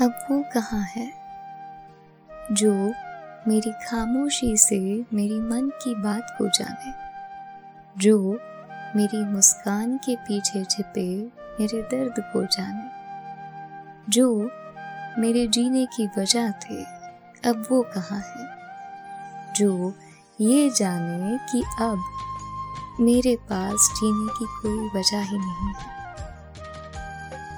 अब वो कहाँ है? जो मेरी खामोशी से मेरी मन की बात को जाने, जो मेरी मुस्कान के पीछे छिपे मेरे दर्द को जाने, जो मेरे जीने की वजह थे, अब वो कहाँ है? जो ये जाने कि अब मेरे पास जीने की कोई वजह ही नहीं है।